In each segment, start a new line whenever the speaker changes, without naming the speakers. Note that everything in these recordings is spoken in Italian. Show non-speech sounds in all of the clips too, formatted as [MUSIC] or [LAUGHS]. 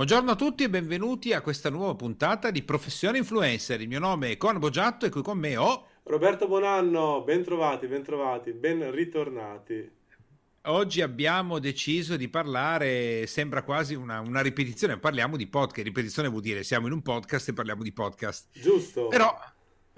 Buongiorno a tutti e benvenuti a questa nuova puntata di Professione Influencer. Il mio nome è Con Boggiatto e qui con me ho
Roberto Bonanno, ben trovati, ben trovati, ben ritornati.
Oggi abbiamo deciso di parlare, sembra quasi una, una, ripetizione, parliamo di podcast, ripetizione vuol dire siamo in un podcast e parliamo di podcast.
Giusto.
Però,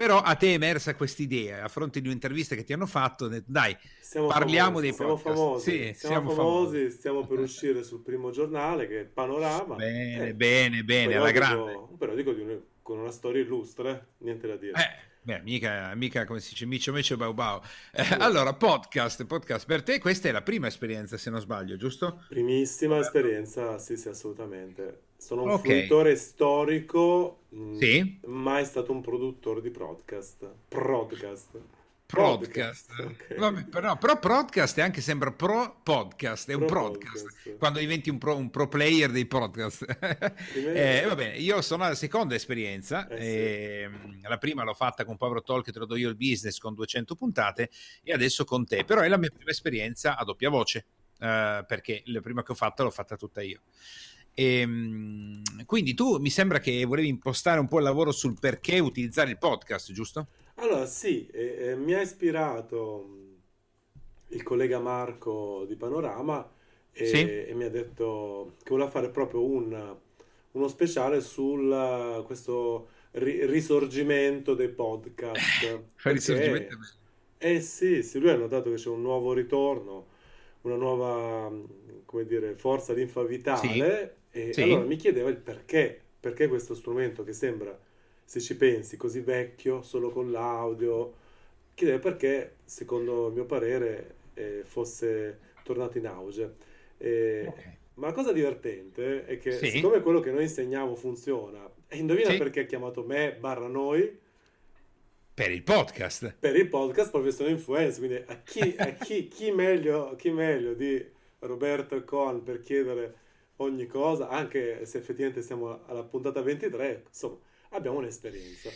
però a te è emersa questa idea, a fronte di un'intervista che ti hanno fatto, dai, siamo parliamo
famosi,
dei
siamo
podcast.
Famosi, sì, siamo, siamo famosi, famosi, stiamo per [LAUGHS] uscire sul primo giornale che è Panorama.
Bene, eh, bene, bene, alla grande.
Però dico di, con una storia illustre, niente da dire.
Eh. Beh, mica, mica come si dice, micio micio bau bau. Eh, allora, podcast, podcast per te, questa è la prima esperienza, se non sbaglio, giusto?
Primissima esperienza, sì, sì, assolutamente. Sono un okay. fruitore storico, mm, sì. mai stato un produttore di podcast. Podcast.
Podcast. Okay. Vabbè, però, però podcast è anche sembra pro podcast, è pro un podcast, podcast. quando diventi un pro, un pro, player dei podcast. [LAUGHS] eh, va bene, io sono alla seconda esperienza, eh, eh, la prima l'ho fatta con Povero Talk, te lo do io il business con 200 puntate e adesso con te, però è la mia prima esperienza a doppia voce, eh, perché la prima che ho fatta l'ho fatta tutta io. E, ehm, quindi tu mi sembra che volevi impostare un po' il lavoro sul perché utilizzare il podcast, giusto?
Allora sì, eh, eh, mi ha ispirato il collega Marco di Panorama e, sì. e mi ha detto che voleva fare proprio un, uno speciale su questo ri- risorgimento dei podcast.
risorgimento?
Eh sì, sì, lui ha notato che c'è un nuovo ritorno, una nuova, come dire, forza linfa vitale. E sì. allora mi chiedeva il perché, perché questo strumento che sembra se ci pensi, così vecchio, solo con l'audio, chiedere perché, secondo il mio parere, eh, fosse tornato in auge. Eh, okay. Ma la cosa divertente è che sì. siccome quello che noi insegniamo funziona, e indovina sì. perché ha chiamato me barra noi?
Per il podcast.
Per il podcast Professione Influenza, quindi a chi, a chi, [LAUGHS] chi, meglio, chi meglio di Roberto e Con per chiedere ogni cosa, anche se effettivamente siamo alla puntata 23, insomma abbiamo un'esperienza.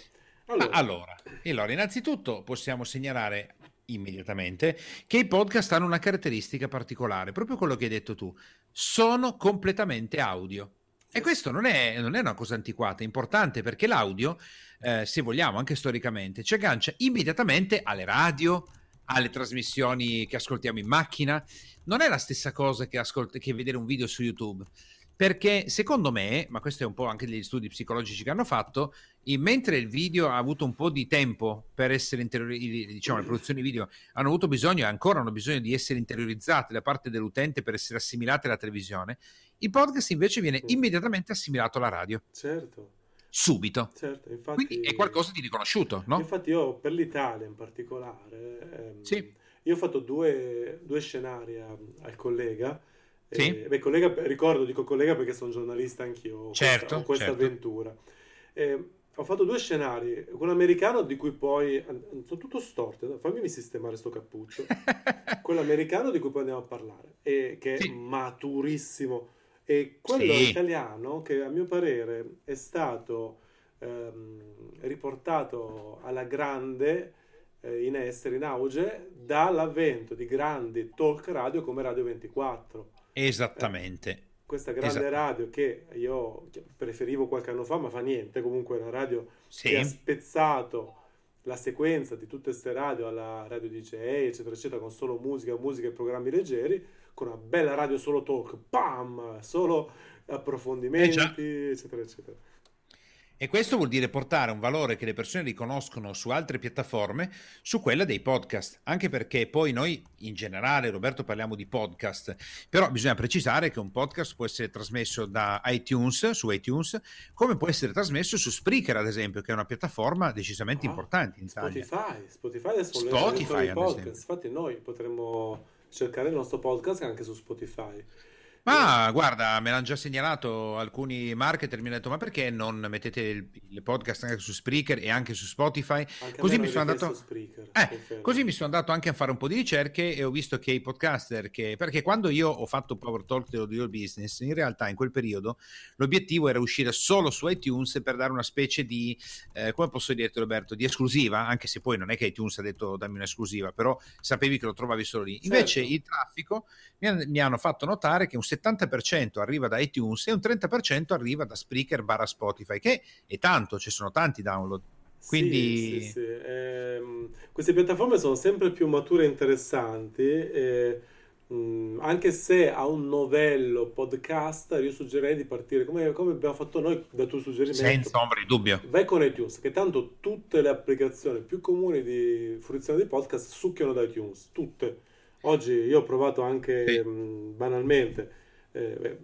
Allora. allora, allora, innanzitutto possiamo segnalare immediatamente che i podcast hanno una caratteristica particolare, proprio quello che hai detto tu, sono completamente audio. E questo non è, non è una cosa antiquata, è importante perché l'audio, eh, se vogliamo anche storicamente, ci aggancia immediatamente alle radio, alle trasmissioni che ascoltiamo in macchina. Non è la stessa cosa che, ascolt- che vedere un video su YouTube perché secondo me, ma questo è un po' anche degli studi psicologici che hanno fatto, mentre il video ha avuto un po' di tempo per essere interiorizzate, diciamo le produzioni video hanno avuto bisogno e ancora hanno bisogno di essere interiorizzate da parte dell'utente per essere assimilate alla televisione, il podcast invece viene immediatamente assimilato alla radio.
Certo.
Subito.
Certo, infatti,
Quindi è qualcosa di riconosciuto, no?
Infatti io per l'Italia in particolare, ehm, sì. io ho fatto due, due scenari a, al collega sì. Eh, beh, collega, ricordo, dico collega perché sono giornalista anch'io,
certo,
ho questa,
certo.
avventura. Eh, ho fatto due scenari, quello americano di cui poi... Sono tutto storto, fammi sistemare sto cappuccio. [LAUGHS] quello americano di cui poi andiamo a parlare, e, che sì. è maturissimo. E quello sì. italiano che a mio parere è stato ehm, riportato alla grande eh, in essere, in auge, dall'avvento di grandi talk radio come Radio 24
Esattamente. Eh,
questa grande radio che io preferivo qualche anno fa, ma fa niente, comunque è una radio sì. che ha spezzato la sequenza di tutte queste radio alla radio DJ, eccetera, eccetera, con solo musica, musica e programmi leggeri, con una bella radio solo talk, pam, solo approfondimenti, eh eccetera, eccetera.
E questo vuol dire portare un valore che le persone riconoscono su altre piattaforme su quella dei podcast, anche perché poi noi in generale, Roberto, parliamo di podcast, però bisogna precisare che un podcast può essere trasmesso da iTunes, su iTunes, come può essere trasmesso su Spreaker, ad esempio, che è una piattaforma decisamente ah, importante in Italia.
Spotify, Spotify adesso
Spotify,
podcast. Infatti noi potremmo cercare il nostro podcast anche su Spotify.
Ma guarda, me l'hanno già segnalato alcuni marketer, mi hanno detto ma perché non mettete il, il podcast anche su Spreaker e anche su Spotify?
Anche
così
mi,
sono andato...
Spreaker,
eh, così mi sono andato anche a fare un po' di ricerche e ho visto che i podcaster, che... perché quando io ho fatto Power Talk dello Real Business, in realtà in quel periodo l'obiettivo era uscire solo su iTunes per dare una specie di, eh, come posso dirti Roberto, di esclusiva, anche se poi non è che iTunes ha detto dammi un'esclusiva, però sapevi che lo trovavi solo lì. Invece certo. il traffico mi, hanno fatto notare che un 70% arriva da iTunes e un 30% arriva da Spreaker barra Spotify, che è tanto, ci sono tanti download. Quindi...
Sì, sì, sì. Eh, queste piattaforme sono sempre più mature e interessanti. Eh, mh, anche se a un novello podcast, io suggerirei di partire come, come abbiamo fatto noi da tuo suggerimento.
Senza ombra di dubbio.
Vai con iTunes, che tanto tutte le applicazioni più comuni di fruizione di podcast succhiano da iTunes. Tutte. Oggi io ho provato anche sì. mh, banalmente. Eh,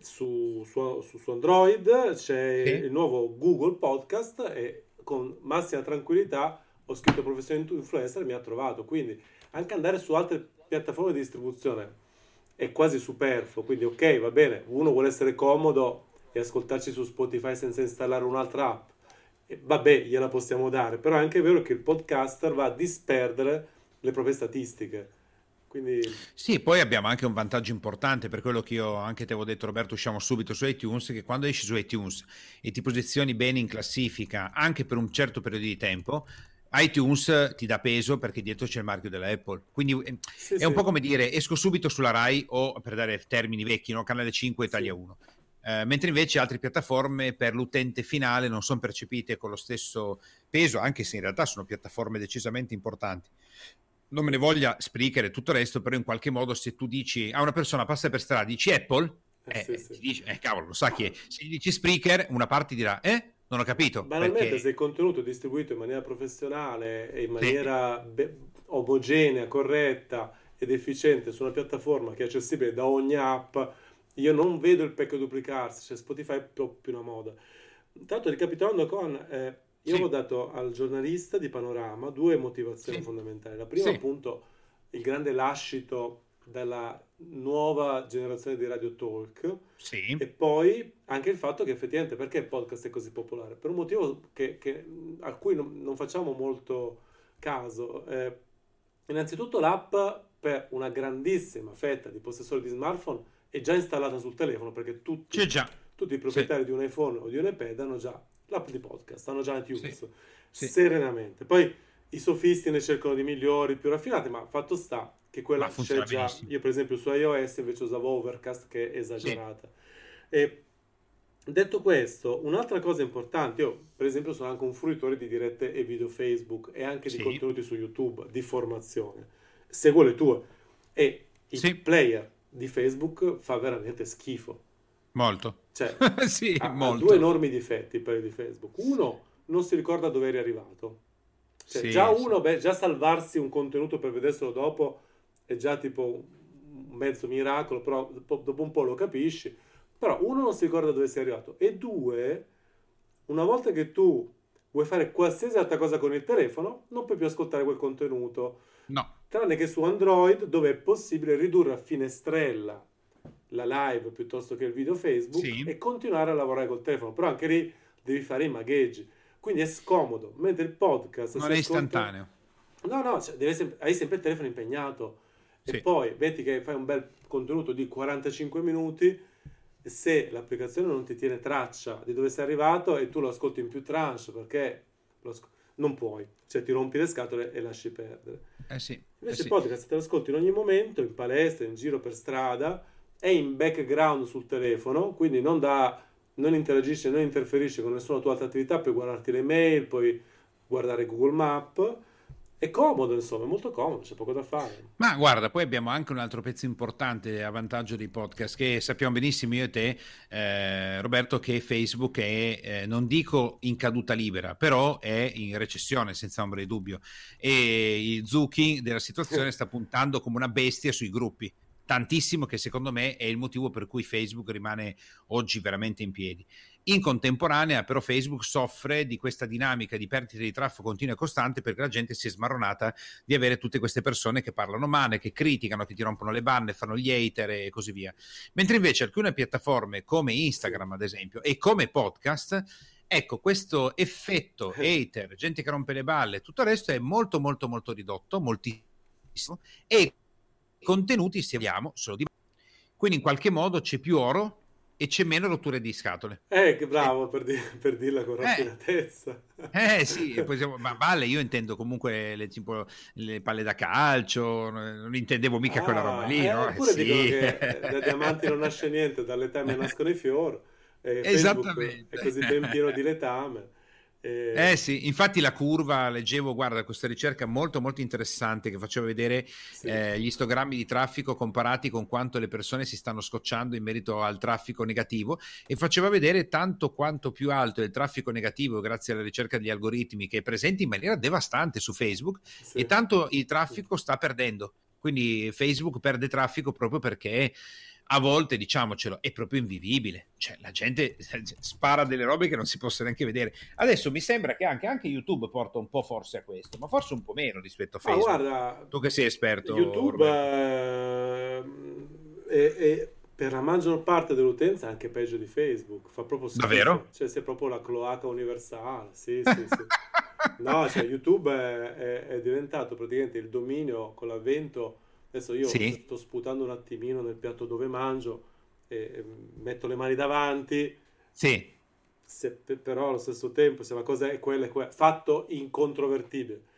su, su, su, Android c'è sì. il nuovo Google Podcast e con massima tranquillità ho scritto professione influencer e mi ha trovato. Quindi anche andare su altre piattaforme di distribuzione è quasi superfluo. Quindi ok, va bene, uno vuole essere comodo e ascoltarci su Spotify senza installare un'altra app. E vabbè, gliela possiamo dare, però è anche vero che il podcaster va a disperdere le proprie statistiche quindi...
Sì, poi abbiamo anche un vantaggio importante per quello che io anche te avevo detto Roberto, usciamo subito su iTunes, che quando esci su iTunes e ti posizioni bene in classifica anche per un certo periodo di tempo, iTunes ti dà peso perché dietro c'è il marchio della Apple. Quindi eh, sì, è sì. un po' come dire esco subito sulla Rai o per dare termini vecchi, no? Canale 5 Italia sì. 1. Eh, mentre invece altre piattaforme per l'utente finale non sono percepite con lo stesso peso, anche se in realtà sono piattaforme decisamente importanti non me ne voglia Spreaker e tutto il resto, però in qualche modo se tu dici a una persona passa per strada, dici Apple, eh, eh, sì, sì. Dice, eh cavolo, lo sa chi è. Se gli dici Spreaker, una parte dirà, eh? Non ho capito.
Banalmente, perché... se il contenuto è distribuito in maniera professionale e in maniera sì. be- omogenea, corretta ed efficiente su una piattaforma che è accessibile da ogni app, io non vedo il peccato duplicarsi, cioè Spotify è proprio una moda. Intanto, ricapitolando con... Eh, io sì. ho dato al giornalista di Panorama due motivazioni sì. fondamentali. La prima, sì. appunto, il grande lascito dalla nuova generazione di Radio Talk sì. e poi anche il fatto che effettivamente perché il podcast è così popolare per un motivo che, che, a cui non, non, facciamo molto caso eh, innanzitutto l'app per una grandissima fetta di possessori di smartphone è già installata sul telefono perché tutti, tutti i proprietari sì. di un iPhone o di un iPad hanno già l'app di podcast, hanno già iTunes, sì. serenamente. Poi i sofisti ne cercano di migliori, più raffinati, ma fatto sta che quella c'è già. Benissimo. Io per esempio su iOS invece usavo Overcast che è esagerata. Sì. E detto questo, un'altra cosa importante, io per esempio sono anche un fruitore di dirette e video Facebook e anche di contenuti su YouTube di formazione. Seguo le tue e il player di Facebook fa veramente schifo.
Molto.
Cioè, [LAUGHS] sì, ha, molto. ha, due enormi difetti per di Facebook. Uno, non si ricorda dove eri arrivato. Cioè, sì, già uno, sì. beh, già salvarsi un contenuto per vederselo dopo è già tipo un mezzo miracolo, però dopo un po' lo capisci. Però uno non si ricorda dove sei arrivato e due, una volta che tu vuoi fare qualsiasi altra cosa con il telefono, non puoi più ascoltare quel contenuto.
No.
Tranne che su Android, dove è possibile ridurre a finestrella la live piuttosto che il video Facebook sì. e continuare a lavorare col telefono, però anche lì devi fare i magheggi, quindi è scomodo, mentre il podcast
non è istantaneo.
No, no, cioè, sem- hai sempre il telefono impegnato sì. e poi metti che fai un bel contenuto di 45 minuti se l'applicazione non ti tiene traccia di dove sei arrivato e tu lo ascolti in più tranche perché sc- non puoi, cioè ti rompi le scatole e lasci perdere.
Eh sì,
Invece
eh
il podcast te lo ascolti in ogni momento, in palestra, in giro per strada, è in background sul telefono, quindi non, da, non interagisce, non interferisce con nessuna tua altra attività, puoi guardarti le mail, puoi guardare Google Map. È comodo, insomma, è molto comodo, c'è poco da fare.
Ma guarda, poi abbiamo anche un altro pezzo importante a vantaggio dei podcast, che sappiamo benissimo io e te, eh, Roberto, che Facebook è, eh, non dico in caduta libera, però è in recessione, senza ombra di dubbio. E il Zucchi della situazione [LAUGHS] sta puntando come una bestia sui gruppi tantissimo che secondo me è il motivo per cui Facebook rimane oggi veramente in piedi. In contemporanea però Facebook soffre di questa dinamica di perdita di traffico continua e costante perché la gente si è smarronata di avere tutte queste persone che parlano male, che criticano, che ti rompono le banne, fanno gli hater e così via. Mentre invece alcune piattaforme come Instagram ad esempio e come podcast Ecco, questo effetto hater, gente che rompe le balle, tutto il resto è molto molto molto ridotto, moltissimo e contenuti se abbiamo solo di quindi in qualche modo c'è più oro e c'è meno rotture di scatole.
Eh, che bravo per, di- per dirla con eh. raffinatezza.
Eh, eh sì, siamo, ma vale, io intendo comunque le, tipo, le, palle da calcio, non intendevo mica ah, quella roba lì.
Eh,
no?
Oppure sì. dicono che da diamanti non nasce niente, dalle teme nascono i fiori. [LAUGHS] Esattamente. È così ben pieno di letame.
Eh... eh sì, infatti la curva, leggevo, guarda, questa ricerca molto molto interessante che faceva vedere sì. eh, gli istogrammi di traffico comparati con quanto le persone si stanno scocciando in merito al traffico negativo e faceva vedere tanto quanto più alto è il traffico negativo grazie alla ricerca degli algoritmi che è presente in maniera devastante su Facebook sì. e tanto il traffico sta perdendo. Quindi Facebook perde traffico proprio perché a volte, diciamocelo, è proprio invivibile. Cioè, la gente spara delle robe che non si possono neanche vedere. Adesso mi sembra che anche, anche YouTube porta un po' forse a questo, ma forse un po' meno rispetto a Facebook. Ah, guarda, tu che sei esperto.
YouTube eh, è, è, per la maggior parte dell'utenza anche peggio di Facebook. Fa proprio
schifo. Davvero?
Cioè, sei proprio la cloaca universale. Sì, sì, sì. [LAUGHS] no, cioè, YouTube è, è diventato praticamente il dominio con l'avvento Adesso io sì. sto sputando un attimino nel piatto dove mangio e, metto le mani davanti.
Sì.
Se, però allo stesso tempo, se la cosa è quella, è quella fatto incontrovertibile.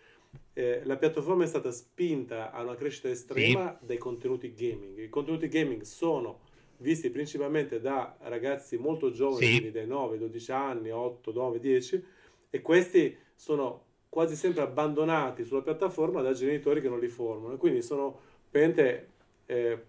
Eh, la piattaforma è stata spinta a una crescita estrema sì. dai contenuti gaming. I contenuti gaming sono visti principalmente da ragazzi molto giovani, sì. dai 9, 12 anni, 8, 9, 10, e questi sono quasi sempre abbandonati sulla piattaforma da genitori che non li formano. E quindi sono praticamente, eh,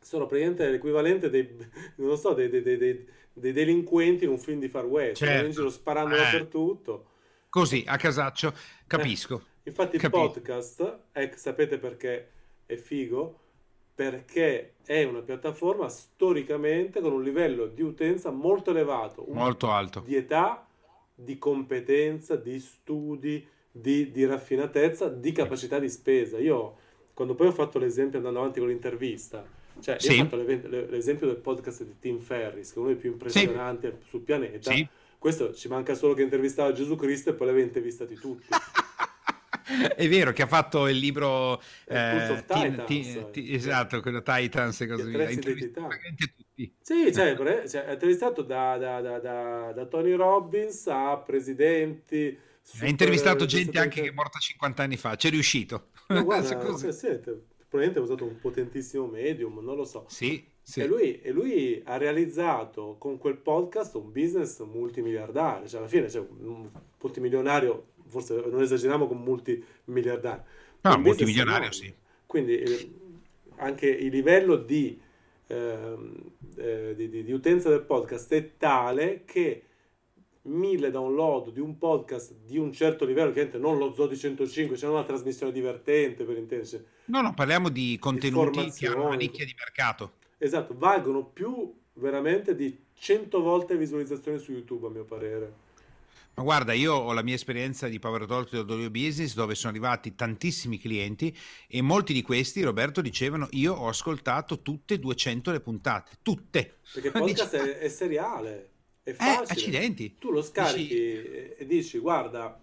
sono praticamente l'equivalente dei, [LAUGHS] non so, dei, dei, dei, dei, delinquenti in un film di Far West, certo. in giro sparando eh. dappertutto.
Così, a casaccio, capisco.
Eh. Infatti Capi- il podcast, eh, sapete perché è figo? Perché è una piattaforma storicamente con un livello di utenza molto elevato.
Molto alto.
Di età, di competenza, di studi, di, di raffinatezza, di capacità di spesa. Io quando poi ho fatto l'esempio andando avanti con l'intervista, cioè sì. io ho fatto l'esempio del podcast di Tim Ferris, che è uno dei più impressionanti sì. sul pianeta. Sì. Questo ci manca solo che intervistava Gesù Cristo e poi l'aveva intervistati tutti. [LAUGHS]
È vero che ha fatto il libro
eh, Titans,
t- t- esatto, quello Titans e così via.
Tutti. Sì, cioè, cioè, ha intervistato da, da, da, da, Tony Robbins a presidenti.
Ha intervistato gente anche che è morta 50 anni fa, c'è riuscito.
Ma guarda, [LAUGHS] se, se, probabilmente ha usato un potentissimo medium, non lo so.
Sì, sì.
E, lui, e, lui, ha realizzato con quel podcast un business multimiliardario, cioè alla fine cioè, un multimilionario, forse non esageriamo con multimiliardario.
No, multimilionario sì.
Quindi eh, anche il livello di, eh, eh, di, di, di utenza del podcast è tale che mille download di un podcast di un certo livello, chiaramente non lo Zodi 105, c'è una trasmissione divertente per intenderci.
No, no, parliamo di contenuti che hanno una nicchia di mercato.
Esatto, valgono più veramente di 100 volte visualizzazioni su YouTube a mio parere.
Ma guarda, io ho la mia esperienza di Power Talk del Dolio Business dove sono arrivati tantissimi clienti e molti di questi, Roberto, dicevano io ho ascoltato tutte 200 le puntate, tutte.
Perché il [LAUGHS] podcast è, è seriale. È eh, facile.
Eh, accidenti.
Tu lo scarichi dici... e dici, guarda,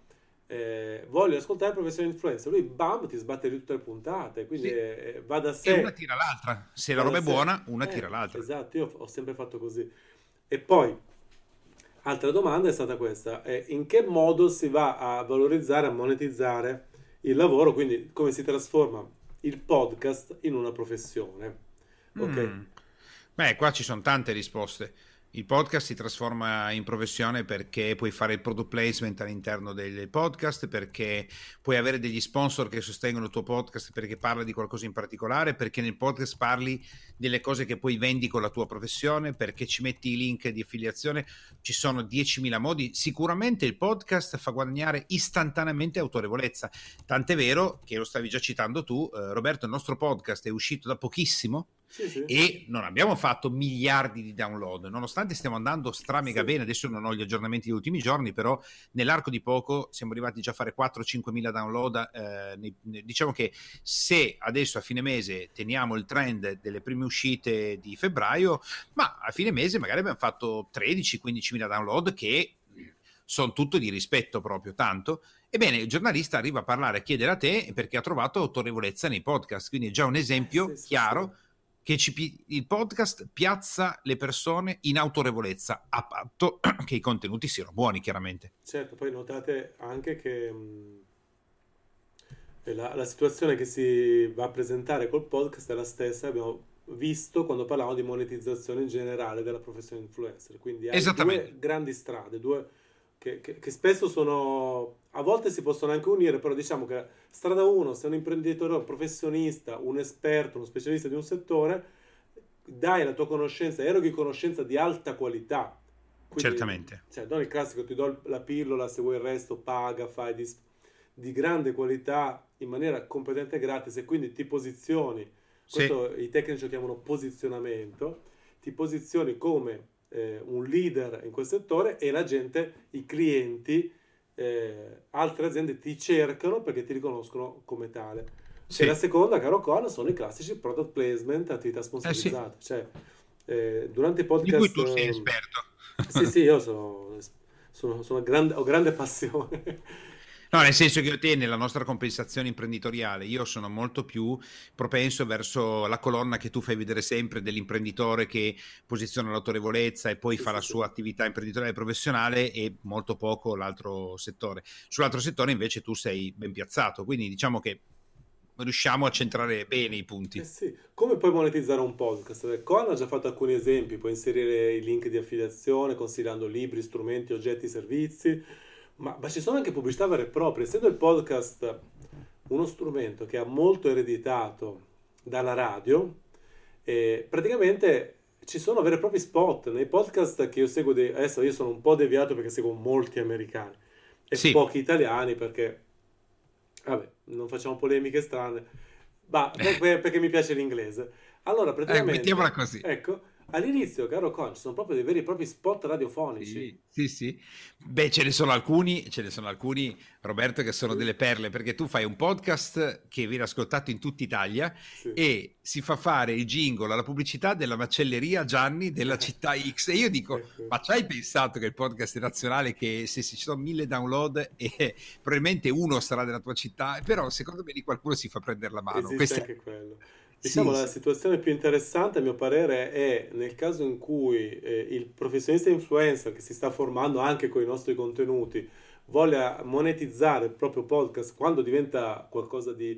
eh, voglio ascoltare il professore influenza. Lui, bam, ti sbatte tutte le puntate. Quindi sì. eh, va da sé.
E una tira l'altra. Se la roba è buona, una tira
eh,
l'altra.
Esatto, io ho sempre fatto così. E poi, altra domanda è stata questa. in che modo si va a valorizzare, a monetizzare il lavoro? Quindi, come si trasforma il podcast in una professione? Ok. Mm.
Beh, qua ci sono tante risposte. Il podcast si trasforma in professione perché puoi fare il product placement all'interno del podcast, perché puoi avere degli sponsor che sostengono il tuo podcast perché parla di qualcosa in particolare, perché nel podcast parli delle cose che poi vendi con la tua professione, perché ci metti i link di affiliazione. Ci sono 10.000 modi. Sicuramente il podcast fa guadagnare istantaneamente autorevolezza. Tant'è vero che lo stavi già citando tu, eh, Roberto, il nostro podcast è uscito da pochissimo
sì, sì.
e non abbiamo fatto miliardi di download, nonostante stiamo andando stramega sì. bene, adesso non ho gli aggiornamenti degli ultimi giorni, però nell'arco di poco siamo arrivati già a fare 4-5 mila download, eh, nei, diciamo che se adesso a fine mese teniamo il trend delle prime uscite di febbraio, ma a fine mese magari abbiamo fatto 13-15 mila download che sono tutto di rispetto proprio, tanto. Ebbene, il giornalista arriva a parlare, a chiedere a te perché ha trovato autorevolezza nei podcast, quindi è già un esempio chiaro che ci, il podcast piazza le persone in autorevolezza, a patto [CLEARS THROAT] che i contenuti siano buoni, chiaramente.
Certo, poi notate anche che mh, la, la, situazione che si va a presentare col podcast è la stessa, abbiamo visto quando parlavamo di monetizzazione in generale della professione influencer. Quindi hai due grandi strade, due che, che, che, spesso sono, a volte si possono anche unire, però diciamo che strada 1, sei un imprenditore, un professionista, un esperto, uno specialista di un settore, dai la tua conoscenza, eroghi conoscenza di alta qualità.
Quindi, Certamente.
Cioè, non il classico, ti do la pillola, se vuoi il resto paga, fai di, di grande qualità in maniera competente e gratis e quindi ti posizioni, questo sì. i tecnici lo chiamano posizionamento, ti posizioni come eh, un leader in quel settore e la gente, i clienti, eh, altre aziende ti cercano perché ti riconoscono come tale. Sì. E la seconda, caro Con, sono i classici product placement, attività sponsorizzate. Eh sì. cioè, eh, durante i podcast...
Di cui tu sei esperto.
Sì, sì, io sono, [LAUGHS] sono, sono grande, ho grande passione
No, nel senso che io te nella nostra compensazione imprenditoriale io sono molto più propenso verso la colonna che tu fai vedere sempre dell'imprenditore che posiziona l'autorevolezza e poi sì, fa sì, la sua attività imprenditoriale professionale e molto poco l'altro settore. Sull'altro settore invece tu sei ben piazzato, quindi diciamo che riusciamo a centrare bene i punti.
Eh sì. Come puoi monetizzare un podcast? Con ha già fatto alcuni esempi, puoi inserire i link di affiliazione consigliando libri, strumenti, oggetti, servizi ma, ma, ci sono anche pubblicità vere e proprie. Essendo il podcast uno strumento che ha molto ereditato dalla radio, eh, praticamente ci sono veri e propri spot nei podcast che io seguo. Di, adesso io sono un po' deviato perché seguo molti americani e sì. pochi italiani perché, vabbè, non facciamo polemiche strane, ma perché mi piace l'inglese. Allora, eh, praticamente, eh,
mettiamola così.
Ecco, All'inizio, caro Con, sono proprio dei veri e propri spot radiofonici.
Sì, sì, sì. Beh, ce ne sono alcuni, ce ne sono alcuni, Roberto, che sono delle perle, perché tu fai un podcast che viene ascoltato in tutta Italia sì. e si fa fare il jingle alla pubblicità della macelleria Gianni della [LAUGHS] città X. E io dico, ma ci hai pensato che il podcast è nazionale, che se ci sono mille download e probabilmente uno sarà della tua città, però secondo me di qualcuno si fa prendere la mano.
Esiste Questa... anche quello. Diciamo sì, la sì. situazione più interessante, a mio parere, è nel caso in cui eh, il professionista influencer che si sta formando anche con i nostri contenuti voglia monetizzare il proprio podcast quando diventa qualcosa di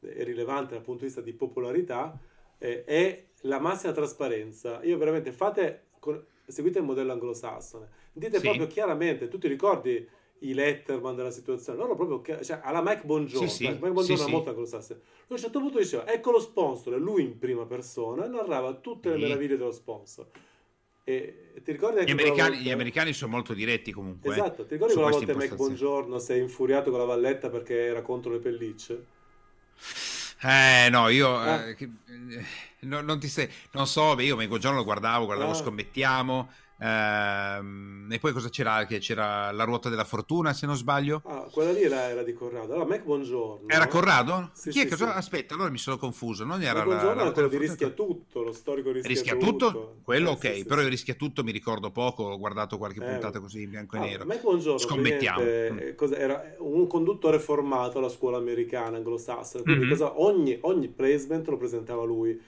eh, rilevante dal punto di vista di popolarità, eh, è la massima trasparenza. Io veramente fate, con, seguite il modello anglosassone, dite sì. proprio chiaramente, tu ti ricordi i Letterman della situazione, loro proprio, cioè, alla Mike Bongiorno, sì, sì, Mike Bongiorno sì, è molto anglosassone. Lui a un certo punto diceva, ecco lo sponsor, e lui in prima persona narrava tutte le meraviglie dello sponsor. E ti ricordi anche
gli americani, volta... gli americani, sono molto diretti comunque.
Eh, esatto, ti ricordi quella volta Mike Bongiorno si è infuriato con la valletta perché era contro le pellicce?
Eh no, io ah. eh, no, non ti sei, non so, io Mike Bongiorno lo guardavo, guardavo ah. Scommettiamo, Ehm, e poi cosa c'era? Che c'era la ruota della fortuna, se non sbaglio.
Ah, quella lì era, era di Corrado. Allora, Mac Buongiorno.
Era Corrado? Sì, Chi sì, è che... Sì. Aspetta, allora mi sono confuso. Non era Mac
Buongiorno la, la quello di Rischia Tutto, lo storico Rischia,
rischia tutto. tutto. Quello eh, ok, però il Rischia Tutto mi ricordo poco, ho guardato qualche eh, puntata così in bianco ah, e nero.
Mac Buongiorno Scommettiamo. Mm. Era un conduttore formato alla scuola americana anglosassone, quindi mm-hmm. cosa, ogni, ogni placement lo presentava lui.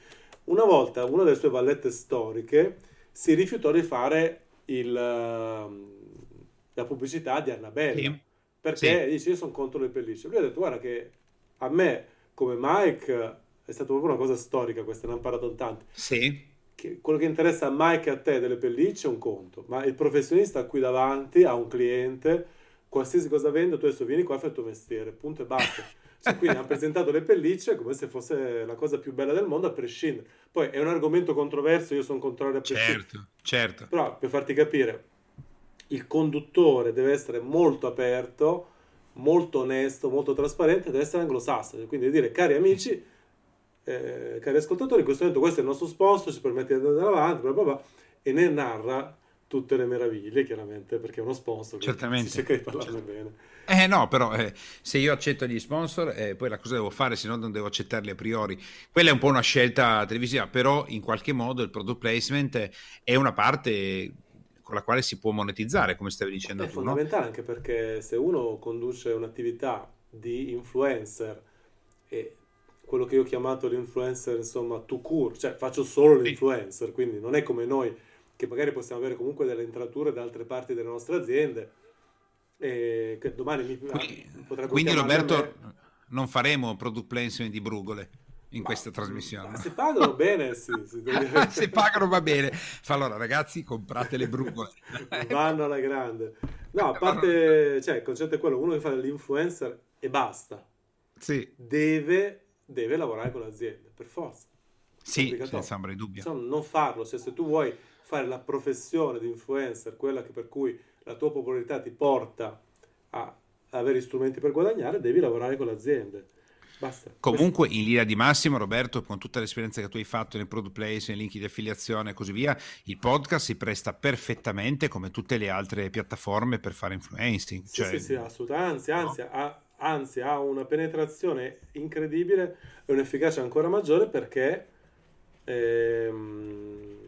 Una volta, una delle sue vallette storiche si rifiutò di fare il, ehm, la pubblicità di Annabelle sì. perché sì. dice io sono contro le pellicce lui ha detto guarda che a me come Mike è stata proprio una cosa storica questa ne hanno parlato in tanti
sì.
che quello che interessa a Mike e a te delle pellicce è un conto ma il professionista qui davanti ha un cliente qualsiasi cosa vende tu adesso vieni qua e fai il tuo mestiere punto e basta [LAUGHS] cioè, quindi hanno presentato le pellicce come se fosse la cosa più bella del mondo a prescindere. Poi è un argomento controverso, io sono contrario a prescindere.
Certo, certo.
Però per farti capire, il conduttore deve essere molto aperto, molto onesto, molto trasparente, deve essere anglosassone. Quindi dire, cari amici, eh, cari ascoltatori, in questo momento questo è il nostro sponsor, ci permette di andare avanti, bla bla bla, e ne narra tutte le meraviglie, chiaramente, perché è uno sponsor.
Certamente.
Si cerca di parlarne certo. bene.
Eh no, però eh, se io accetto gli sponsor, eh, poi la cosa devo fare, se no non devo accettarli a priori. Quella è un po' una scelta televisiva, però in qualche modo il product placement è una parte con la quale si può monetizzare, come stavi dicendo
è
tu.
Fondamentale no? anche perché se uno conduce un'attività di influencer e quello che io ho chiamato l'influencer, insomma, to cure, cioè faccio solo l'influencer, quindi non è come noi che magari possiamo avere comunque delle entrature da altre parti delle nostre aziende. E che domani mi
quindi, quindi Roberto non faremo product placement di brugole in ma, questa trasmissione. Ma
se pagano [LAUGHS] bene, sì. [LAUGHS]
se pagano va bene. Allora, ragazzi, comprate le brugole. [LAUGHS]
Vanno alla grande. No, a parte, cioè, il concetto è quello, uno che fa l'influencer e basta.
Sì.
Deve, deve lavorare con l'azienda, per forza.
Sì, senza ombra di dubbio.
Insomma, non farlo, cioè, se tu vuoi fare la professione di influencer, quella che per cui la tua popolarità ti porta a avere strumenti per guadagnare, devi lavorare con le aziende. Basta.
Comunque, in linea di massimo, Roberto, con tutta l'esperienza che tu hai fatto nel product place, nei link di affiliazione e così via, il podcast si presta perfettamente come tutte le altre piattaforme per fare influencing.
Sì, cioè... sì, sì, assolutamente. Anzi, anzi, no. ha, anzi, ha una penetrazione incredibile e un'efficacia ancora maggiore perché ehm,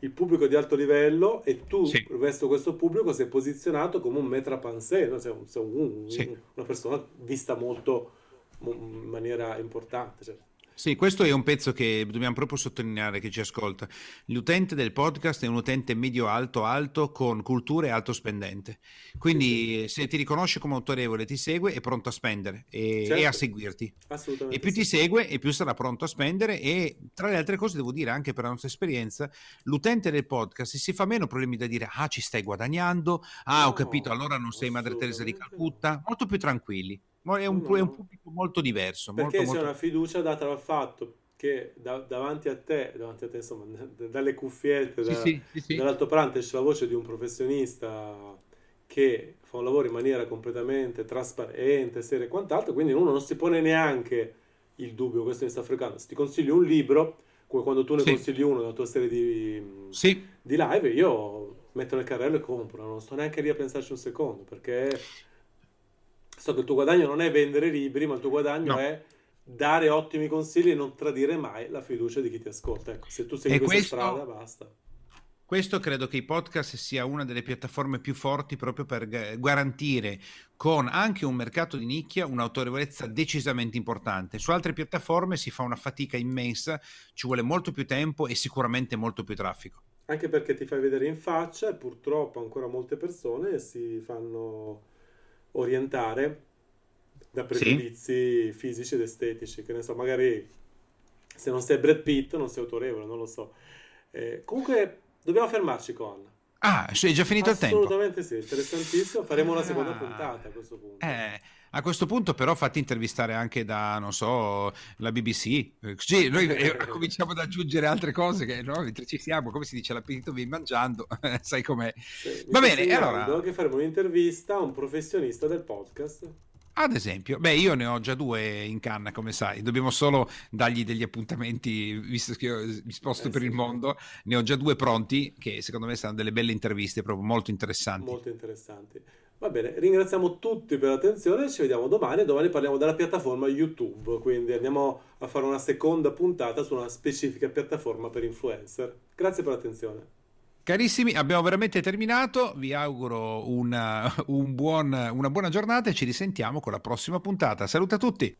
il pubblico è di alto livello e tu, sì. verso questo pubblico, sei posizionato come un metra pansé, no? sei, un, sei un, sì. una persona vista molto in maniera importante. Cioè.
Sì, questo è un pezzo che dobbiamo proprio sottolineare che ci ascolta. L'utente del podcast è un utente medio-alto-alto con cultura e alto spendente. Quindi se ti riconosce come autorevole, ti segue, è pronto a spendere e, certo. e a seguirti.
Assolutamente.
E più sì. ti segue e più sarà pronto a spendere e tra le altre cose devo dire anche per la nostra esperienza, l'utente del podcast si fa meno problemi da dire ah ci stai guadagnando, ah no, ho capito allora non sei Madre Teresa di Calcutta, molto più tranquilli. È un, no. è un pubblico molto diverso.
Perché
molto,
c'è
molto...
una fiducia data dal fatto che da, davanti a te, davanti a te insomma, [LAUGHS] dalle cuffiette, da, sì, sì, sì, dall'altoparlante c'è la voce di un professionista che fa un lavoro in maniera completamente trasparente, seria e quant'altro, quindi uno non si pone neanche il dubbio, questo mi sta fregando. Se ti consiglio un libro, come quando tu ne consigli uno della tua serie di, di live, io metto nel carrello e compro, non sto neanche lì a pensarci un secondo, perché so che il tuo guadagno non è vendere libri, ma il tuo guadagno no. è dare ottimi consigli e non tradire mai la fiducia di chi ti ascolta. Ecco, se tu segui questa questo, strada, basta.
Questo credo che i podcast sia una delle piattaforme più forti proprio per garantire con anche un mercato di nicchia un'autorevolezza decisamente importante. Su altre piattaforme si fa una fatica immensa, ci vuole molto più tempo e sicuramente molto più traffico.
Anche perché ti fai vedere in faccia e purtroppo ancora molte persone si fanno orientare da pregiudizi sì. fisici ed estetici, che ne so, magari se non sei Brad Pitt non sei autorevole, non lo so. Eh, comunque dobbiamo fermarci con.
Ah, è già finito il tempo?
Assolutamente sì, interessantissimo. Faremo una seconda ah. puntata a questo punto.
Eh, a questo punto però fatti intervistare anche da, non so, la BBC. Sì, noi [LAUGHS] eh, cominciamo ad aggiungere altre cose che no, mentre ci siamo, come si dice, l'appetito viene mangiando, [LAUGHS] sai com'è. Sì, Va bene, allora...
che faremo un'intervista a un professionista del podcast.
Ad esempio, beh, io ne ho già due in canna, come sai, dobbiamo solo dargli degli appuntamenti, visto che io mi sposto eh, per sì. il mondo, ne ho già due pronti che secondo me saranno delle belle interviste, proprio molto interessanti.
Molto interessanti. Va bene, ringraziamo tutti per l'attenzione, ci vediamo domani, domani parliamo della piattaforma YouTube, quindi andiamo a fare una seconda puntata su una specifica piattaforma per influencer. Grazie per l'attenzione.
Carissimi, abbiamo veramente terminato. Vi auguro una, un buon, una buona giornata e ci risentiamo con la prossima puntata. Saluta a tutti.